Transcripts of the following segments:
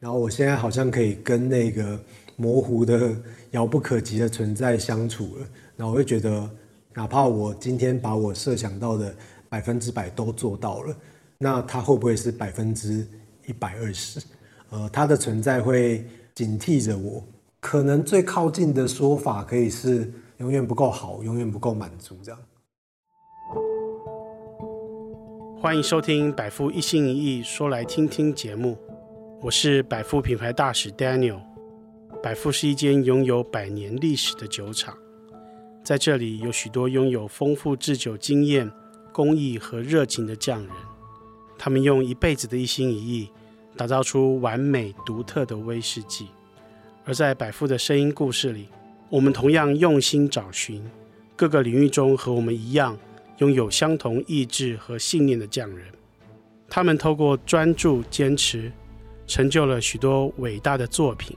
然后我现在好像可以跟那个模糊的、遥不可及的存在相处了。然后我会觉得，哪怕我今天把我设想到的百分之百都做到了，那它会不会是百分之一百二十？呃，它的存在会警惕着我。可能最靠近的说法可以是永远不够好，永远不够满足这样。欢迎收听百富一心一意说来听听节目，我是百富品牌大使 Daniel。百富是一间拥有百年历史的酒厂，在这里有许多拥有丰富制酒经验、工艺和热情的匠人，他们用一辈子的一心一意，打造出完美独特的威士忌。而在百富的声音故事里，我们同样用心找寻各个领域中和我们一样。拥有相同意志和信念的匠人，他们透过专注坚持，成就了许多伟大的作品。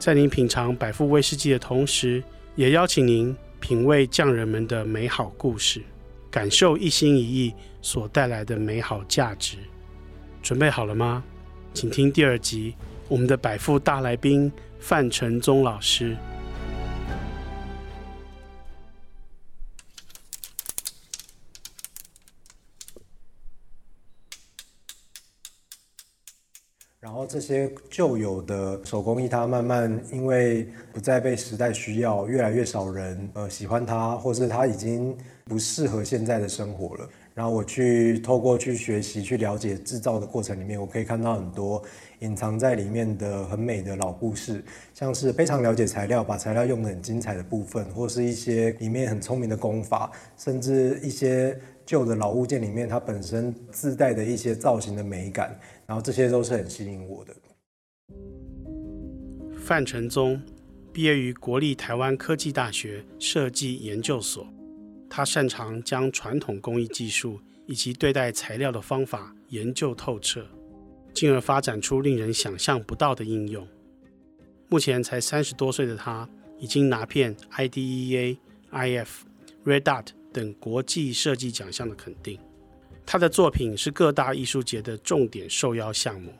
在您品尝百富威士忌的同时，也邀请您品味匠人们的美好故事，感受一心一意所带来的美好价值。准备好了吗？请听第二集，我们的百富大来宾范承宗老师。这些旧有的手工艺，它慢慢因为不再被时代需要，越来越少人呃喜欢它，或是它已经不适合现在的生活了。然后我去透过去学习、去了解制造的过程里面，我可以看到很多隐藏在里面的很美的老故事，像是非常了解材料，把材料用得很精彩的部分，或是一些里面很聪明的工法，甚至一些。旧的老物件里面，它本身自带的一些造型的美感，然后这些都是很吸引我的。范承宗毕业于国立台湾科技大学设计研究所，他擅长将传统工艺技术以及对待材料的方法研究透彻，进而发展出令人想象不到的应用。目前才三十多岁的他，已经拿遍 IDEA、IF、Red Dot。等国际设计奖项的肯定，他的作品是各大艺术节的重点受邀项目，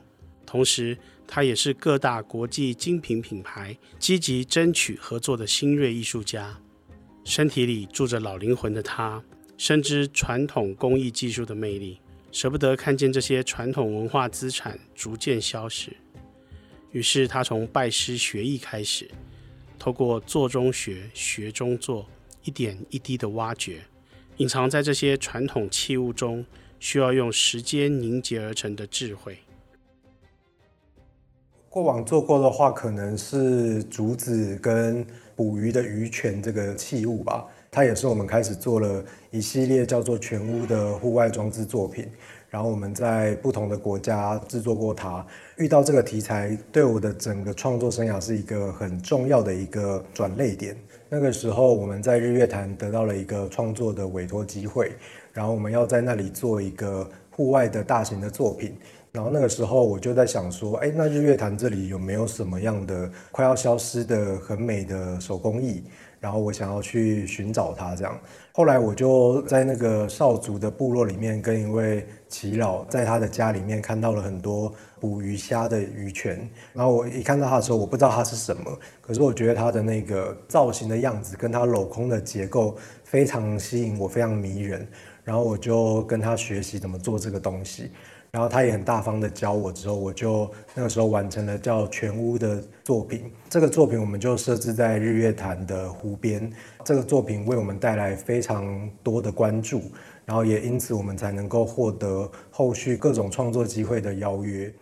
同时他也是各大国际精品品牌积极争取合作的新锐艺术家。身体里住着老灵魂的他，深知传统工艺技术的魅力，舍不得看见这些传统文化资产逐渐消失。于是他从拜师学艺开始，透过做中学，学中做。一点一滴的挖掘，隐藏在这些传统器物中，需要用时间凝结而成的智慧。过往做过的话，可能是竹子跟捕鱼的鱼筌这个器物吧。它也是我们开始做了一系列叫做全屋的户外装置作品。然后我们在不同的国家制作过它。遇到这个题材，对我的整个创作生涯是一个很重要的一个转捩点。那个时候，我们在日月潭得到了一个创作的委托机会，然后我们要在那里做一个户外的大型的作品。然后那个时候，我就在想说，哎，那日月潭这里有没有什么样的快要消失的很美的手工艺？然后我想要去寻找它，这样。后来我就在那个少族的部落里面，跟一位耆老在他的家里面看到了很多捕鱼虾的鱼筌。然后我一看到它的时候，我不知道它是什么，可是我觉得它的那个造型的样子跟它镂空的结构非常吸引我，非常迷人。然后我就跟他学习怎么做这个东西。然后他也很大方的教我，之后我就那个时候完成了叫全屋的作品。这个作品我们就设置在日月潭的湖边。这个作品为我们带来非常多的关注，然后也因此我们才能够获得后续各种创作机会的邀约。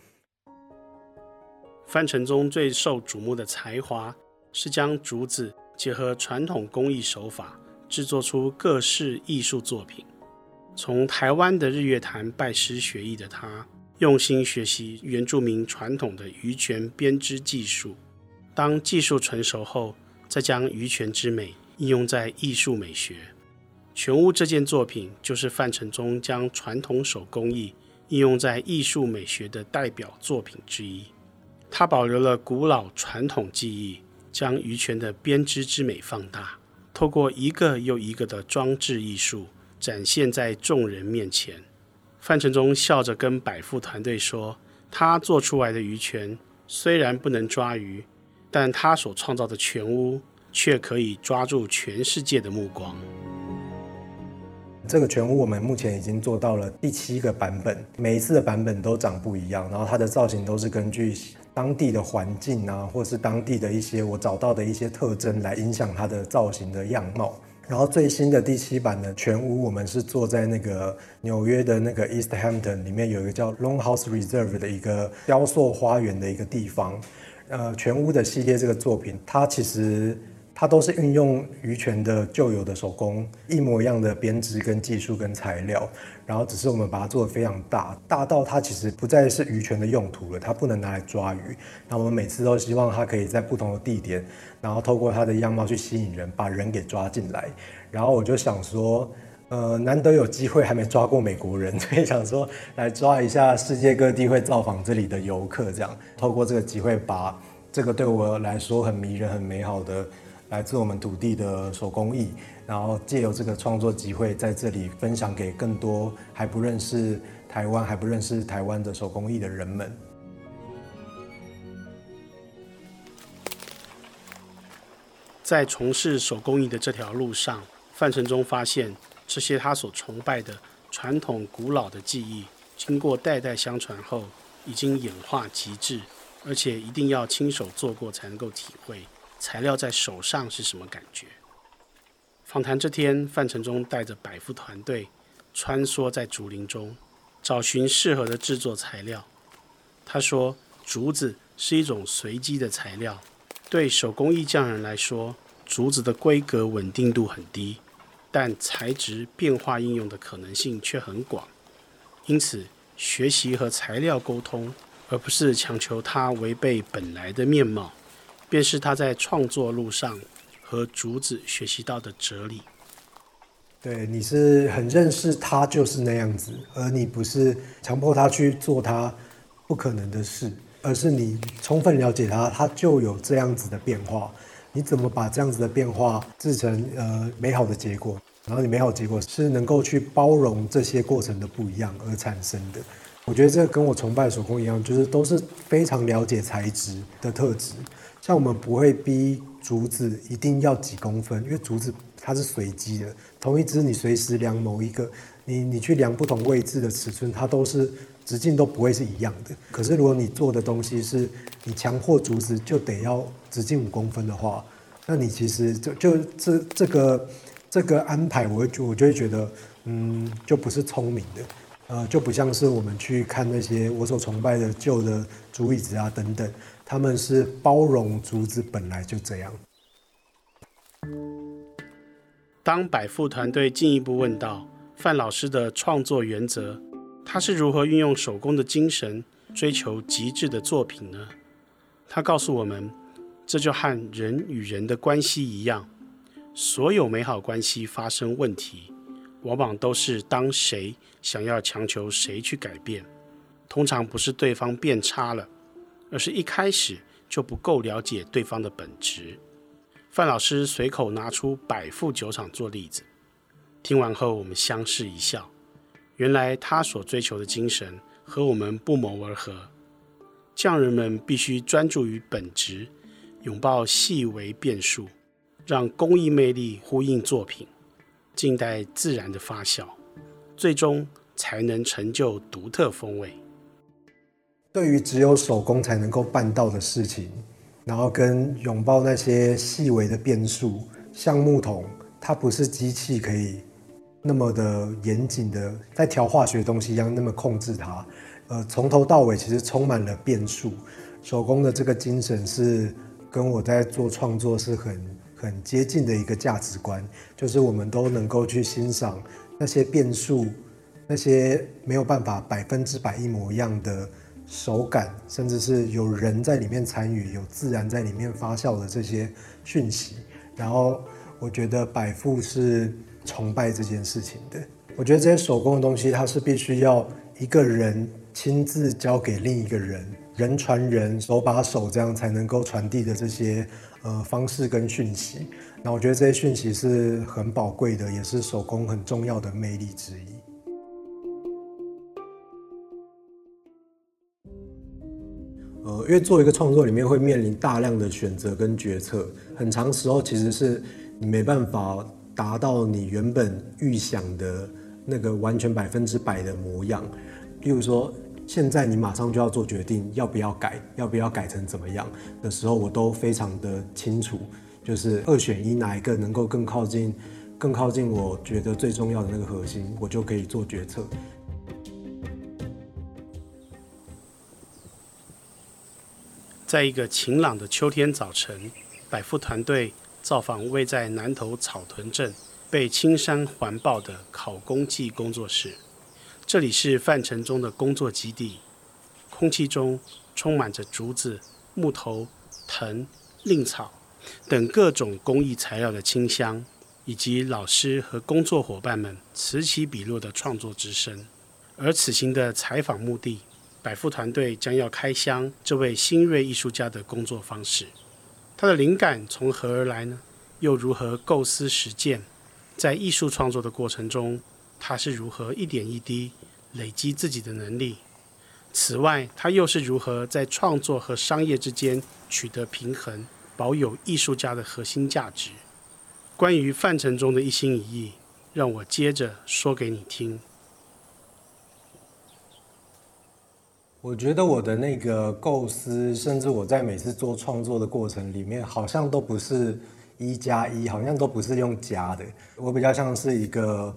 范承宗最受瞩目的才华是将竹子结合传统工艺手法，制作出各式艺术作品。从台湾的日月潭拜师学艺的他，用心学习原住民传统的鱼泉编织技术。当技术成熟后，再将鱼泉之美应用在艺术美学。全屋这件作品就是范承宗将传统手工艺应用在艺术美学的代表作品之一。他保留了古老传统技艺，将鱼泉的编织之美放大，透过一个又一个的装置艺术。展现在众人面前，范承宗笑着跟百富团队说：“他做出来的鱼筌虽然不能抓鱼，但他所创造的全屋却可以抓住全世界的目光。这个全屋我们目前已经做到了第七个版本，每一次的版本都长不一样，然后它的造型都是根据当地的环境啊，或是当地的一些我找到的一些特征来影响它的造型的样貌。然后最新的第七版的全屋，我们是坐在那个纽约的那个 East Hampton 里面有一个叫 Longhouse Reserve 的一个雕塑花园的一个地方。呃，全屋的系列这个作品，它其实。它都是运用鱼泉的旧有的手工，一模一样的编织跟技术跟材料，然后只是我们把它做得非常大，大到它其实不再是鱼泉的用途了，它不能拿来抓鱼。那我们每次都希望它可以在不同的地点，然后透过它的样貌去吸引人，把人给抓进来。然后我就想说，呃，难得有机会还没抓过美国人，所以想说来抓一下世界各地会造访这里的游客，这样透过这个机会把这个对我来说很迷人、很美好的。来自我们土地的手工艺，然后借由这个创作机会，在这里分享给更多还不认识台湾、还不认识台湾的手工艺的人们。在从事手工艺的这条路上，范承宗发现这些他所崇拜的传统古老的技艺，经过代代相传后，已经演化极致，而且一定要亲手做过才能够体会。材料在手上是什么感觉？访谈这天，范承宗带着百富团队穿梭在竹林中，找寻适合的制作材料。他说：“竹子是一种随机的材料，对手工艺匠人来说，竹子的规格稳定度很低，但材质变化应用的可能性却很广。因此，学习和材料沟通，而不是强求它违背本来的面貌。”便是他在创作路上和竹子学习到的哲理。对，你是很认识他就是那样子，而你不是强迫他去做他不可能的事，而是你充分了解他，他就有这样子的变化。你怎么把这样子的变化制成呃美好的结果？然后你美好结果是能够去包容这些过程的不一样而产生的。我觉得这跟我崇拜手工一样，就是都是非常了解材质的特质。像我们不会逼竹子一定要几公分，因为竹子它是随机的，同一支你随时量某一个，你你去量不同位置的尺寸，它都是直径都不会是一样的。可是如果你做的东西是你强迫竹子就得要直径五公分的话，那你其实就就这这个这个安排我，我就我就会觉得，嗯，就不是聪明的，呃，就不像是我们去看那些我所崇拜的旧的竹椅子啊等等。他们是包容竹子本来就这样。当百富团队进一步问到范老师的创作原则，他是如何运用手工的精神追求极致的作品呢？他告诉我们，这就和人与人的关系一样，所有美好关系发生问题，往往都是当谁想要强求谁去改变，通常不是对方变差了。而是一开始就不够了解对方的本质。范老师随口拿出百富酒厂做例子，听完后我们相视一笑。原来他所追求的精神和我们不谋而合。匠人们必须专注于本质，拥抱细微变数，让工艺魅力呼应作品，静待自然的发酵，最终才能成就独特风味。对于只有手工才能够办到的事情，然后跟拥抱那些细微的变数，像木桶，它不是机器可以那么的严谨的在调化学东西一样那么控制它。呃，从头到尾其实充满了变数。手工的这个精神是跟我在做创作是很很接近的一个价值观，就是我们都能够去欣赏那些变数，那些没有办法百分之百一模一样的。手感，甚至是有人在里面参与，有自然在里面发酵的这些讯息。然后，我觉得百富是崇拜这件事情的。我觉得这些手工的东西，它是必须要一个人亲自交给另一个人，人传人，手把手这样才能够传递的这些呃方式跟讯息。那我觉得这些讯息是很宝贵的，也是手工很重要的魅力之一。呃，因为做一个创作里面会面临大量的选择跟决策，很长时候其实是你没办法达到你原本预想的那个完全百分之百的模样。例如说，现在你马上就要做决定，要不要改，要不要改成怎么样的时候，我都非常的清楚，就是二选一哪一个能够更靠近，更靠近我觉得最重要的那个核心，我就可以做决策。在一个晴朗的秋天早晨，百富团队造访位在南投草屯镇、被青山环抱的考工记工作室。这里是范承宗的工作基地，空气中充满着竹子、木头、藤、蔺草等各种工艺材料的清香，以及老师和工作伙伴们此起彼落的创作之声。而此行的采访目的，百富团队将要开箱这位新锐艺术家的工作方式。他的灵感从何而来呢？又如何构思实践？在艺术创作的过程中，他是如何一点一滴累积自己的能力？此外，他又是如何在创作和商业之间取得平衡，保有艺术家的核心价值？关于范承宗的一心一意，让我接着说给你听。我觉得我的那个构思，甚至我在每次做创作的过程里面，好像都不是一加一，好像都不是用加的。我比较像是一个。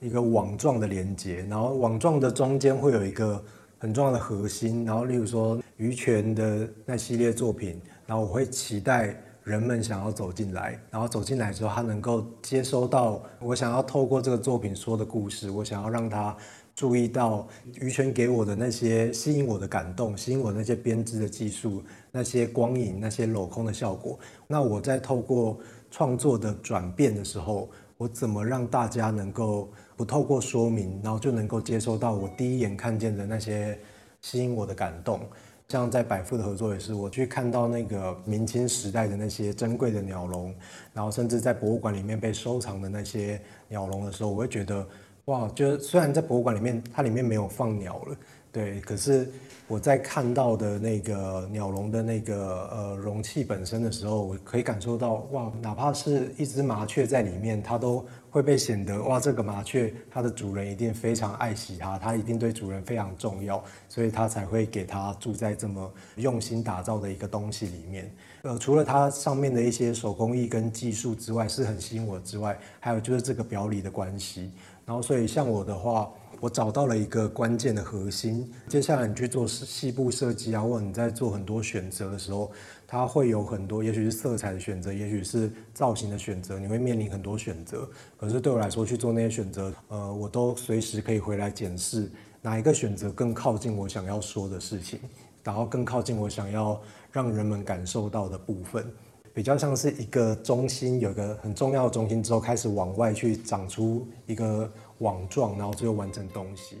一个网状的连接，然后网状的中间会有一个很重要的核心，然后例如说于权的那系列作品，然后我会期待人们想要走进来，然后走进来之后，他能够接收到我想要透过这个作品说的故事，我想要让他注意到于泉给我的那些吸引我的感动，吸引我那些编织的技术，那些光影，那些镂空的效果。那我在透过创作的转变的时候，我怎么让大家能够不透过说明，然后就能够接收到我第一眼看见的那些吸引我的感动？像在百富的合作也是，我去看到那个明清时代的那些珍贵的鸟笼，然后甚至在博物馆里面被收藏的那些鸟笼的时候，我会觉得哇，就虽然在博物馆里面它里面没有放鸟了，对，可是。我在看到的那个鸟笼的那个呃容器本身的时候，我可以感受到哇，哪怕是一只麻雀在里面，它都会被显得哇，这个麻雀它的主人一定非常爱惜它，它一定对主人非常重要，所以它才会给它住在这么用心打造的一个东西里面。呃，除了它上面的一些手工艺跟技术之外，是很吸引我之外，还有就是这个表里的关系。然后，所以像我的话。我找到了一个关键的核心。接下来你去做细部设计啊，或者你在做很多选择的时候，它会有很多，也许是色彩的选择，也许是造型的选择，你会面临很多选择。可是对我来说，去做那些选择，呃，我都随时可以回来检视哪一个选择更靠近我想要说的事情，然后更靠近我想要让人们感受到的部分，比较像是一个中心，有一个很重要的中心之后，开始往外去长出一个。网状，然后最后完成东西。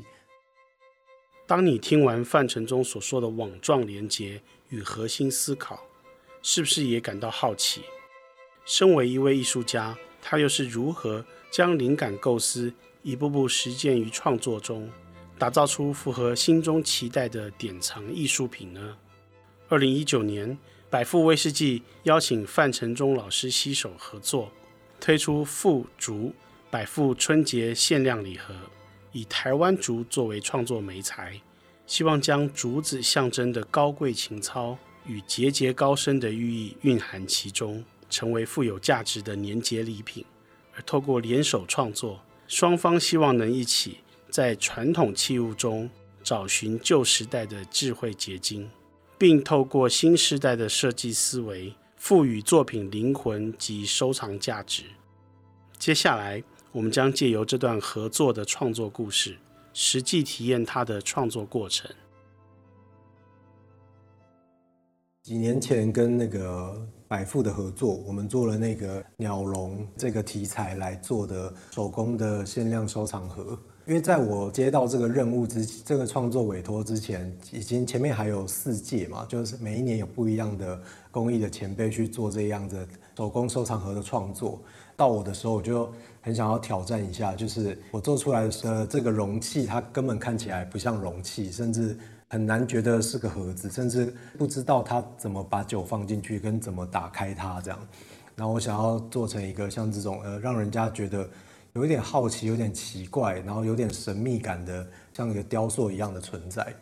当你听完范承宗所说的网状连接与核心思考，是不是也感到好奇？身为一位艺术家，他又是如何将灵感构思一步步实践于创作中，打造出符合心中期待的典藏艺术品呢？二零一九年，百富威士忌邀请范承宗老师携手合作，推出富竹。百富春节限量礼盒，以台湾竹作为创作媒材，希望将竹子象征的高贵情操与节节高升的寓意蕴含其中，成为富有价值的年节礼品。而透过联手创作，双方希望能一起在传统器物中找寻旧时代的智慧结晶，并透过新时代的设计思维，赋予作品灵魂及收藏价值。接下来。我们将借由这段合作的创作故事，实际体验它的创作过程。几年前跟那个百富的合作，我们做了那个鸟笼这个题材来做的手工的限量收藏盒。因为在我接到这个任务之这个创作委托之前，已经前面还有四届嘛，就是每一年有不一样的工艺的前辈去做这样的手工收藏盒的创作。到我的时候，我就很想要挑战一下，就是我做出来的这个容器，它根本看起来不像容器，甚至很难觉得是个盒子，甚至不知道它怎么把酒放进去跟怎么打开它这样。然后我想要做成一个像这种呃，让人家觉得有一点好奇、有点奇怪，然后有点神秘感的，像一个雕塑一样的存在。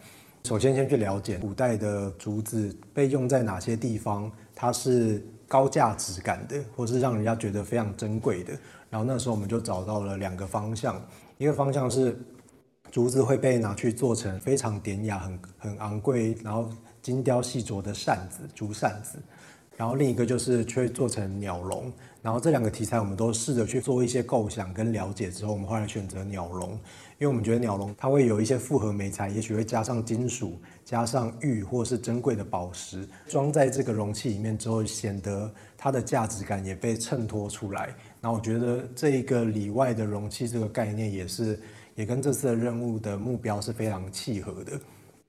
首先，先去了解古代的竹子被用在哪些地方，它是高价值感的，或是让人家觉得非常珍贵的。然后那时候我们就找到了两个方向，一个方向是竹子会被拿去做成非常典雅、很很昂贵，然后精雕细琢的扇子，竹扇子。然后另一个就是去做成鸟笼，然后这两个题材我们都试着去做一些构想跟了解之后，我们后来选择鸟笼，因为我们觉得鸟笼它会有一些复合媒材，也许会加上金属、加上玉或是珍贵的宝石，装在这个容器里面之后，显得它的价值感也被衬托出来。那我觉得这一个里外的容器这个概念也是也跟这次的任务的目标是非常契合的。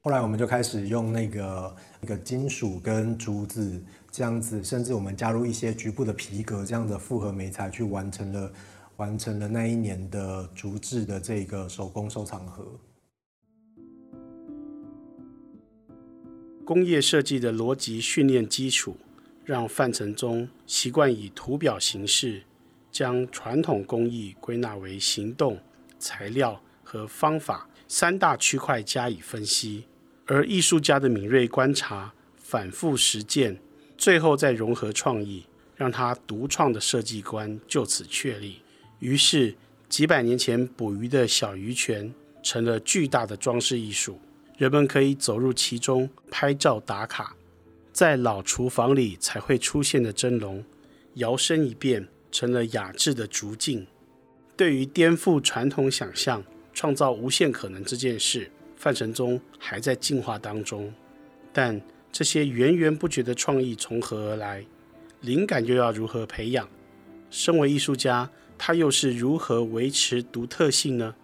后来我们就开始用那个那个金属跟竹子。这样子，甚至我们加入一些局部的皮革，这样的复合媒材，去完成了完成了那一年的竹制的这个手工收藏盒。工业设计的逻辑训练基础，让范承宗习惯以图表形式，将传统工艺归纳为行动、材料和方法三大区块加以分析，而艺术家的敏锐观察、反复实践。最后再融合创意，让他独创的设计观就此确立。于是，几百年前捕鱼的小鱼泉成了巨大的装饰艺术，人们可以走入其中拍照打卡。在老厨房里才会出现的蒸笼，摇身一变成了雅致的竹镜。对于颠覆传统想象、创造无限可能这件事，范承宗还在进化当中，但。这些源源不绝的创意从何而来？灵感又要如何培养？身为艺术家，他又是如何维持独特性呢？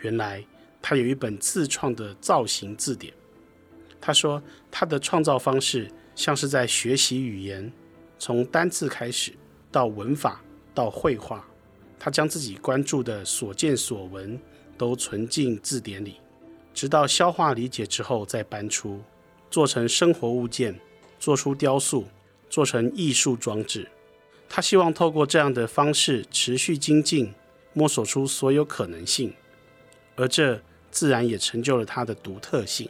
原来他有一本自创的造型字典。他说，他的创造方式像是在学习语言，从单字开始，到文法，到绘画。他将自己关注的所见所闻都存进字典里，直到消化理解之后再搬出。做成生活物件，做出雕塑，做成艺术装置。他希望透过这样的方式持续精进，摸索出所有可能性，而这自然也成就了他的独特性。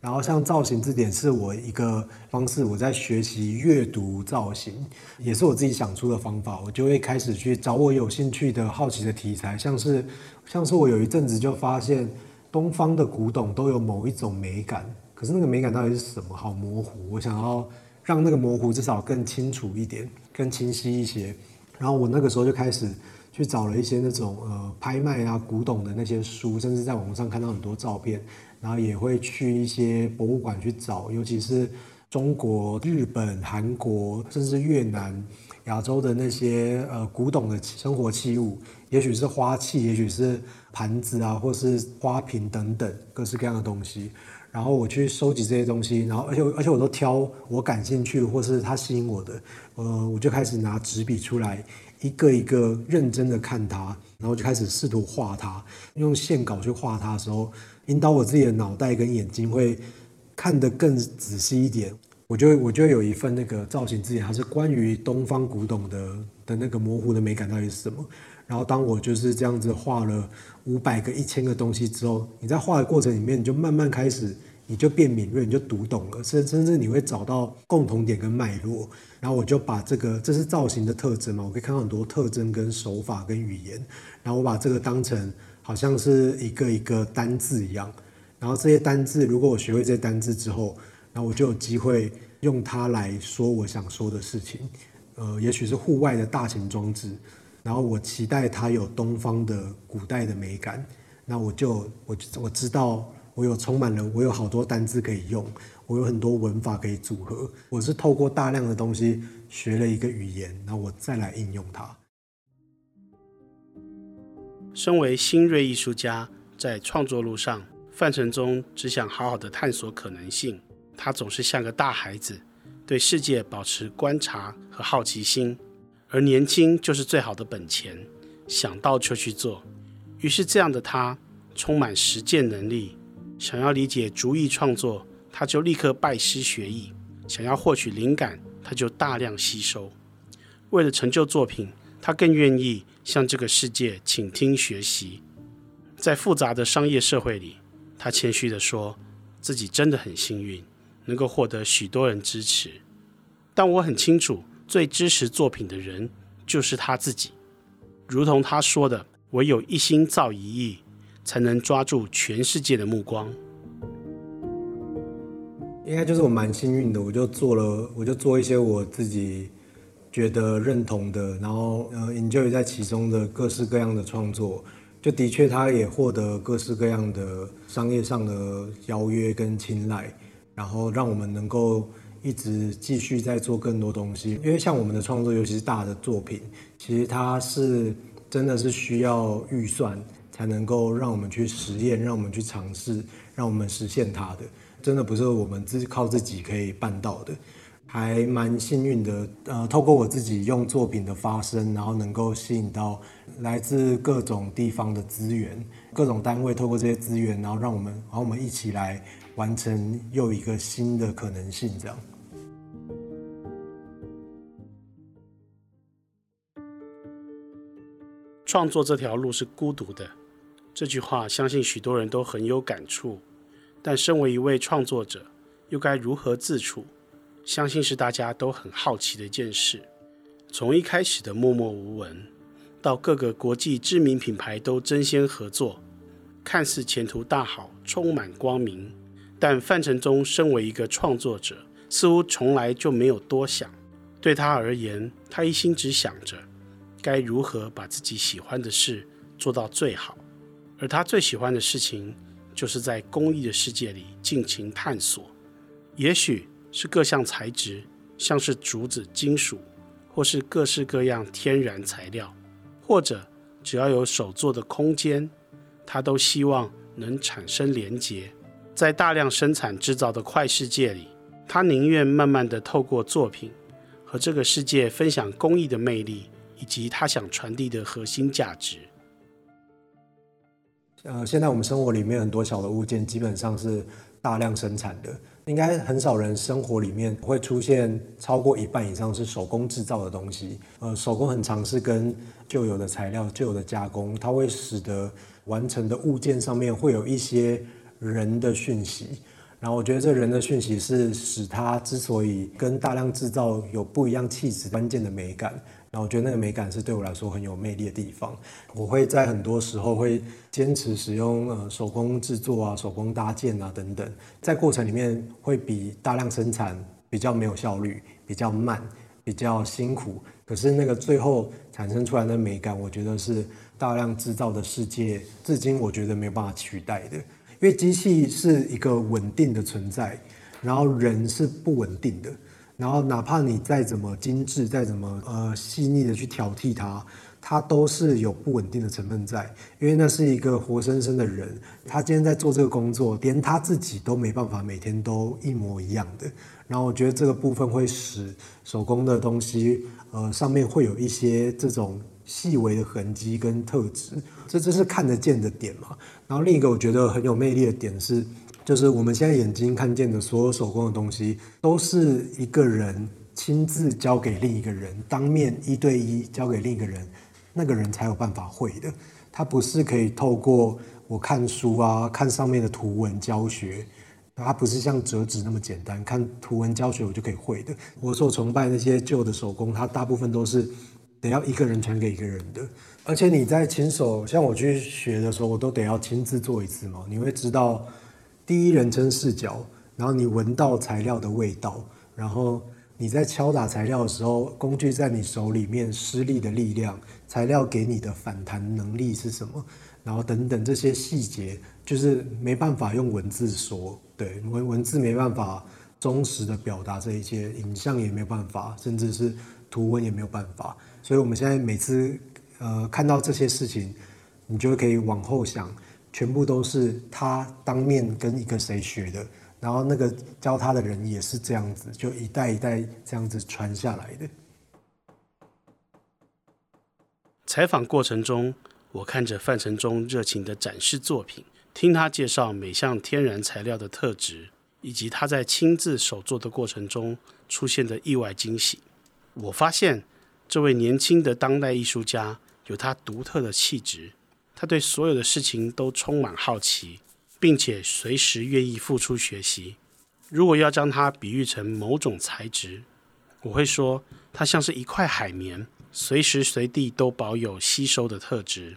然后，像造型这点是我一个方式，我在学习阅读造型，也是我自己想出的方法。我就会开始去找我有兴趣的好奇的题材，像是像是我有一阵子就发现。东方的古董都有某一种美感，可是那个美感到底是什么？好模糊。我想要让那个模糊至少更清楚一点，更清晰一些。然后我那个时候就开始去找了一些那种呃拍卖啊古董的那些书，甚至在网上看到很多照片，然后也会去一些博物馆去找，尤其是中国、日本、韩国，甚至越南、亚洲的那些呃古董的生活器物，也许是花器，也许是。盘子啊，或是花瓶等等，各式各样的东西。然后我去收集这些东西，然后而且而且我都挑我感兴趣或是它吸引我的，呃，我就开始拿纸笔出来，一个一个认真的看它，然后就开始试图画它，用线稿去画它的时候，引导我自己的脑袋跟眼睛会看得更仔细一点。我就我就有一份那个造型字典，它是关于东方古董的的那个模糊的美感到底是什么。然后当我就是这样子画了五百个、一千个东西之后，你在画的过程里面，你就慢慢开始，你就变敏锐，你就读懂了，甚甚至你会找到共同点跟脉络。然后我就把这个，这是造型的特征嘛，我可以看到很多特征跟手法跟语言。然后我把这个当成好像是一个一个单字一样。然后这些单字，如果我学会这些单字之后，然后我就有机会用它来说我想说的事情。呃，也许是户外的大型装置。然后我期待它有东方的古代的美感，那我就我我知道我有充满了我有好多单字可以用，我有很多文法可以组合。我是透过大量的东西学了一个语言，然后我再来应用它。身为新锐艺术家，在创作路上，范承宗只想好好的探索可能性。他总是像个大孩子，对世界保持观察和好奇心。而年轻就是最好的本钱，想到就去做。于是，这样的他充满实践能力。想要理解竹艺创作，他就立刻拜师学艺；想要获取灵感，他就大量吸收。为了成就作品，他更愿意向这个世界倾听学习。在复杂的商业社会里，他谦虚地说自己真的很幸运，能够获得许多人支持。但我很清楚，最支持作品的人就是他自己。如同他说的：“唯有一心造一意。”才能抓住全世界的目光。应该就是我蛮幸运的，我就做了，我就做一些我自己觉得认同的，然后呃，enjoy 在其中的各式各样的创作。就的确，他也获得各式各样的商业上的邀约跟青睐，然后让我们能够一直继续在做更多东西。因为像我们的创作，尤其是大的作品，其实它是真的是需要预算。才能够让我们去实验，让我们去尝试，让我们实现它的，真的不是我们自靠自己可以办到的，还蛮幸运的。呃，透过我自己用作品的发声，然后能够吸引到来自各种地方的资源，各种单位透过这些资源，然后让我们，然后我们一起来完成又一个新的可能性，这样。创作这条路是孤独的。这句话相信许多人都很有感触，但身为一位创作者，又该如何自处？相信是大家都很好奇的一件事。从一开始的默默无闻，到各个国际知名品牌都争先合作，看似前途大好，充满光明。但范承宗身为一个创作者，似乎从来就没有多想。对他而言，他一心只想着该如何把自己喜欢的事做到最好。而他最喜欢的事情，就是在工艺的世界里尽情探索。也许是各项材质，像是竹子、金属，或是各式各样天然材料，或者只要有手做的空间，他都希望能产生连结。在大量生产制造的快世界里，他宁愿慢慢地透过作品和这个世界分享工艺的魅力，以及他想传递的核心价值。呃，现在我们生活里面很多小的物件，基本上是大量生产的，应该很少人生活里面会出现超过一半以上是手工制造的东西。呃，手工很常是跟旧有的材料、旧有的加工，它会使得完成的物件上面会有一些人的讯息。然后我觉得这人的讯息是使它之所以跟大量制造有不一样气质关键的美感。然后我觉得那个美感是对我来说很有魅力的地方。我会在很多时候会坚持使用呃手工制作啊、手工搭建啊等等，在过程里面会比大量生产比较没有效率、比较慢、比较辛苦。可是那个最后产生出来的美感，我觉得是大量制造的世界至今我觉得没有办法取代的。因为机器是一个稳定的存在，然后人是不稳定的。然后，哪怕你再怎么精致，再怎么呃细腻的去挑剔它，它都是有不稳定的成分在。因为那是一个活生生的人，他今天在做这个工作，连他自己都没办法每天都一模一样的。然后，我觉得这个部分会使手工的东西，呃，上面会有一些这种细微的痕迹跟特质，这这是看得见的点嘛。然后，另一个我觉得很有魅力的点是。就是我们现在眼睛看见的所有手工的东西，都是一个人亲自交给另一个人，当面一对一交给另一个人，那个人才有办法会的。他不是可以透过我看书啊，看上面的图文教学，它不是像折纸那么简单，看图文教学我就可以会的。我所崇拜那些旧的手工，它大部分都是得要一个人传给一个人的，而且你在亲手，像我去学的时候，我都得要亲自做一次嘛，你会知道。第一人称视角，然后你闻到材料的味道，然后你在敲打材料的时候，工具在你手里面施力的力量，材料给你的反弹能力是什么？然后等等这些细节，就是没办法用文字说，对，文文字没办法忠实的表达这一切，影像也没有办法，甚至是图文也没有办法。所以我们现在每次呃看到这些事情，你就可以往后想。全部都是他当面跟一个谁学的，然后那个教他的人也是这样子，就一代一代这样子传下来的。采访过程中，我看着范承忠热情的展示作品，听他介绍每项天然材料的特质，以及他在亲自手作的过程中出现的意外惊喜。我发现这位年轻的当代艺术家有他独特的气质，他对所有的事情都充满好奇，并且随时愿意付出学习。如果要将它比喻成某种材质，我会说它像是一块海绵，随时随地都保有吸收的特质。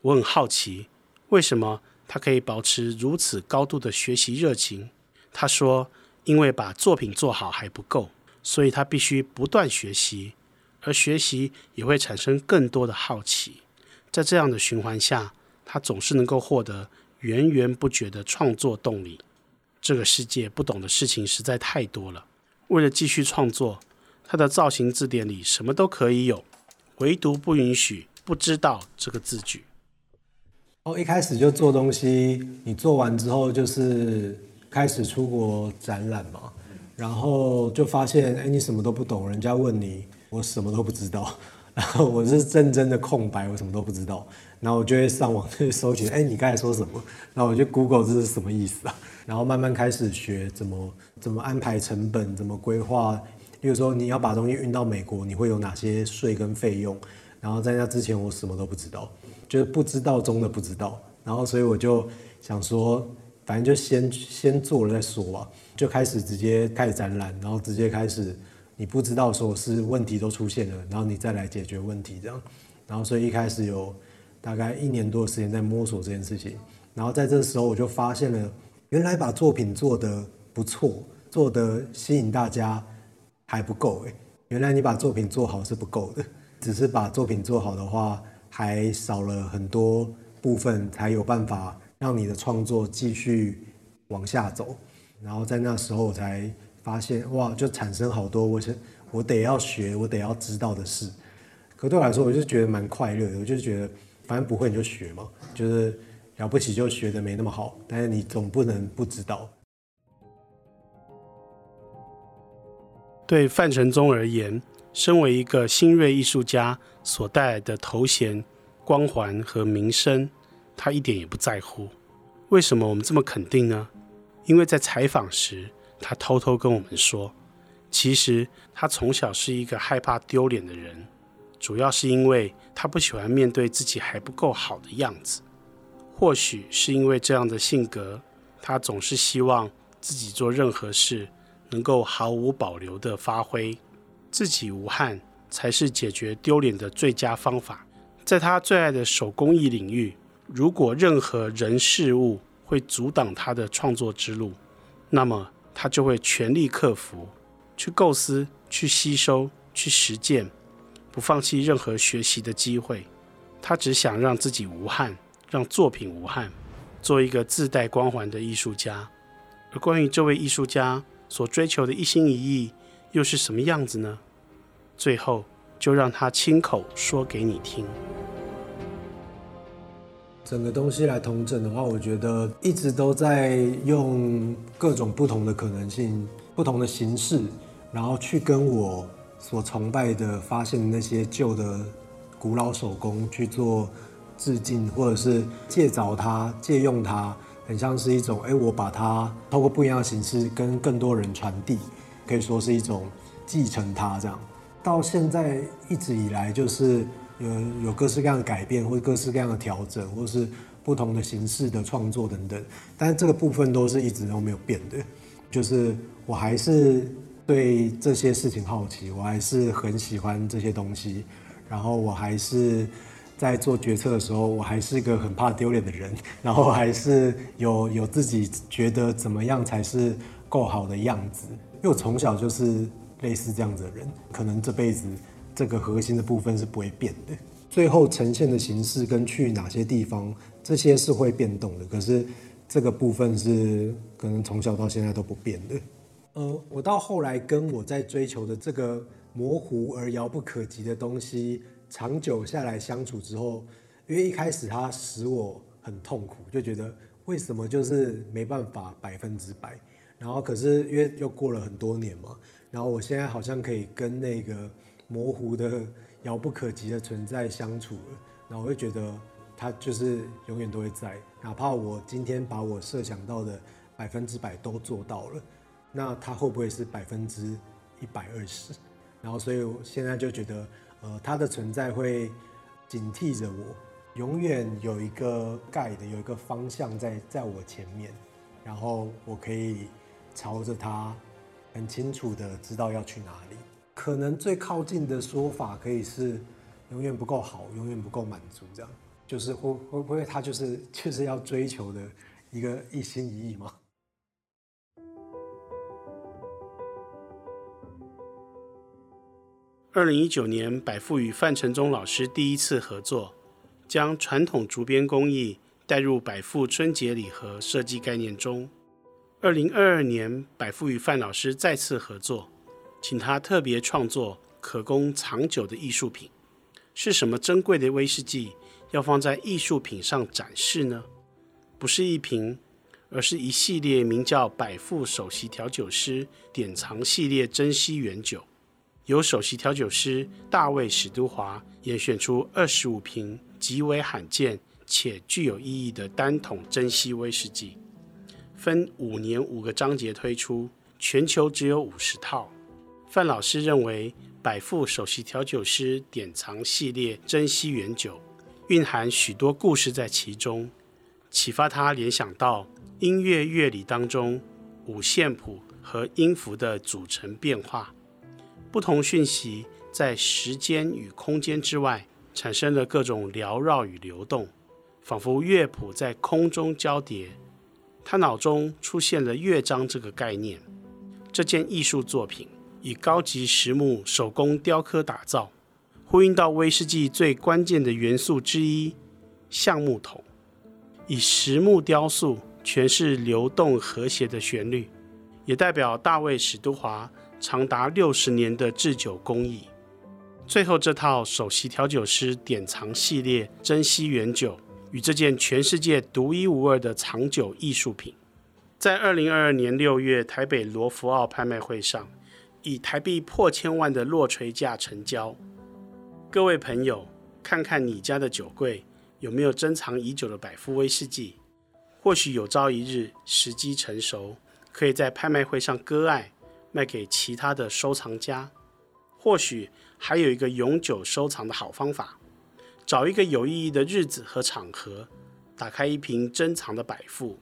我很好奇，为什么他可以保持如此高度的学习热情？他说：“因为把作品做好还不够，所以他必须不断学习，而学习也会产生更多的好奇。在这样的循环下，他总是能够获得源源不绝的创作动力。这个世界不懂的事情实在太多了。为了继续创作，他的造型字典里什么都可以有，唯独不允许‘不知道’这个字句。”哦，一开始就做东西，你做完之后就是开始出国展览嘛，然后就发现，哎，你什么都不懂，人家问你，我什么都不知道，然后我是真正的空白，我什么都不知道，然后我就会上网去搜寻，哎，你刚才说什么？然后我就 Google 这是什么意思啊？然后慢慢开始学怎么怎么安排成本，怎么规划，比如说你要把东西运到美国，你会有哪些税跟费用？然后在那之前，我什么都不知道。就是不知道中的不知道，然后所以我就想说，反正就先先做了再说吧，就开始直接开始展览，然后直接开始，你不知道说是问题都出现了，然后你再来解决问题这样，然后所以一开始有大概一年多的时间在摸索这件事情，然后在这时候我就发现了，原来把作品做得不错，做得吸引大家还不够诶，原来你把作品做好是不够的，只是把作品做好的话。还少了很多部分，才有办法让你的创作继续往下走。然后在那时候，我才发现，哇，就产生好多我是我得要学，我得要知道的事。可对我来说，我就觉得蛮快乐的。我就觉得，反正不会你就学嘛，就是了不起就学得没那么好，但是你总不能不知道。对范承宗而言，身为一个新锐艺术家所带来的头衔、光环和名声，他一点也不在乎。为什么我们这么肯定呢？因为在采访时，他偷偷跟我们说，其实他从小是一个害怕丢脸的人，主要是因为他不喜欢面对自己还不够好的样子。或许是因为这样的性格，他总是希望自己做任何事能够毫无保留地发挥。自己无憾才是解决丢脸的最佳方法。在他最爱的手工艺领域，如果任何人事物会阻挡他的创作之路，那么他就会全力克服，去构思、去吸收、去实践，不放弃任何学习的机会。他只想让自己无憾，让作品无憾，做一个自带光环的艺术家。而关于这位艺术家所追求的一心一意，又是什么样子呢？最后，就让他亲口说给你听。整个东西来统整的话，我觉得一直都在用各种不同的可能性、不同的形式，然后去跟我所崇拜的、发现的那些旧的古老手工去做致敬，或者是借着它、借用它，很像是一种哎，我把它透过不一样的形式跟更多人传递。可以说是一种继承它这样，到现在一直以来就是有有各式各样的改变，或者各式各样的调整，或是不同的形式的创作等等。但是这个部分都是一直都没有变的，就是我还是对这些事情好奇，我还是很喜欢这些东西，然后我还是在做决策的时候，我还是一个很怕丢脸的人，然后还是有有自己觉得怎么样才是够好的样子。因为我从小就是类似这样子的人，可能这辈子这个核心的部分是不会变的，最后呈现的形式跟去哪些地方，这些是会变动的。可是这个部分是可能从小到现在都不变的。呃，我到后来跟我在追求的这个模糊而遥不可及的东西，长久下来相处之后，因为一开始它使我很痛苦，就觉得为什么就是没办法百分之百。然后可是因为又过了很多年嘛，然后我现在好像可以跟那个模糊的、遥不可及的存在相处了，然后我会觉得他就是永远都会在，哪怕我今天把我设想到的百分之百都做到了，那他会不会是百分之一百二十？然后，所以我现在就觉得，呃，他的存在会警惕着我，永远有一个 guide，有一个方向在在我前面，然后我可以朝着他很清楚的知道要去哪里。可能最靠近的说法可以是永远不够好，永远不够满足，这样就是会会不会他就是就是要追求的一个一心一意吗？二零一九年，百富与范承宗老师第一次合作，将传统竹编工艺带入百富春节礼盒设计概念中。二零二二年，百富与范老师再次合作，请他特别创作可供长久的艺术品。是什么珍贵的威士忌要放在艺术品上展示呢？不是一瓶，而是一系列名叫“百富首席调酒师典藏系列珍稀原酒”。由首席调酒师大卫史都华严选出二十五瓶极为罕见且具有意义的单桶珍稀威士忌，分五年五个章节推出，全球只有五十套。范老师认为，百富首席调酒师典藏系列珍稀原酒蕴含许多故事在其中，启发他联想到音乐乐理当中五线谱和音符的组成变化。不同讯息在时间与空间之外产生了各种缭绕与流动，仿佛乐谱在空中交叠。他脑中出现了乐章这个概念。这件艺术作品以高级实木手工雕刻打造，呼应到威士忌最关键的元素之一——橡木桶，以实木雕塑诠释流动和谐的旋律，也代表大卫史都华。长达六十年的制酒工艺，最后这套首席调酒师典藏系列珍稀原酒与这件全世界独一无二的藏酒艺术品，在二零二二年六月台北罗浮奥拍卖会上，以台币破千万的落锤价成交。各位朋友，看看你家的酒柜有没有珍藏已久的百富威士忌？或许有朝一日时机成熟，可以在拍卖会上割爱。卖给其他的收藏家，或许还有一个永久收藏的好方法：找一个有意义的日子和场合，打开一瓶珍藏的百富，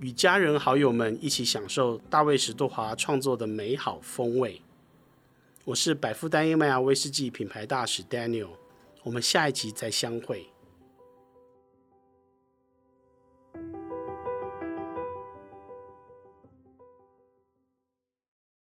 与家人好友们一起享受大卫史多华创作的美好风味。我是百富单一麦芽威士忌品牌大使 Daniel，我们下一集再相会。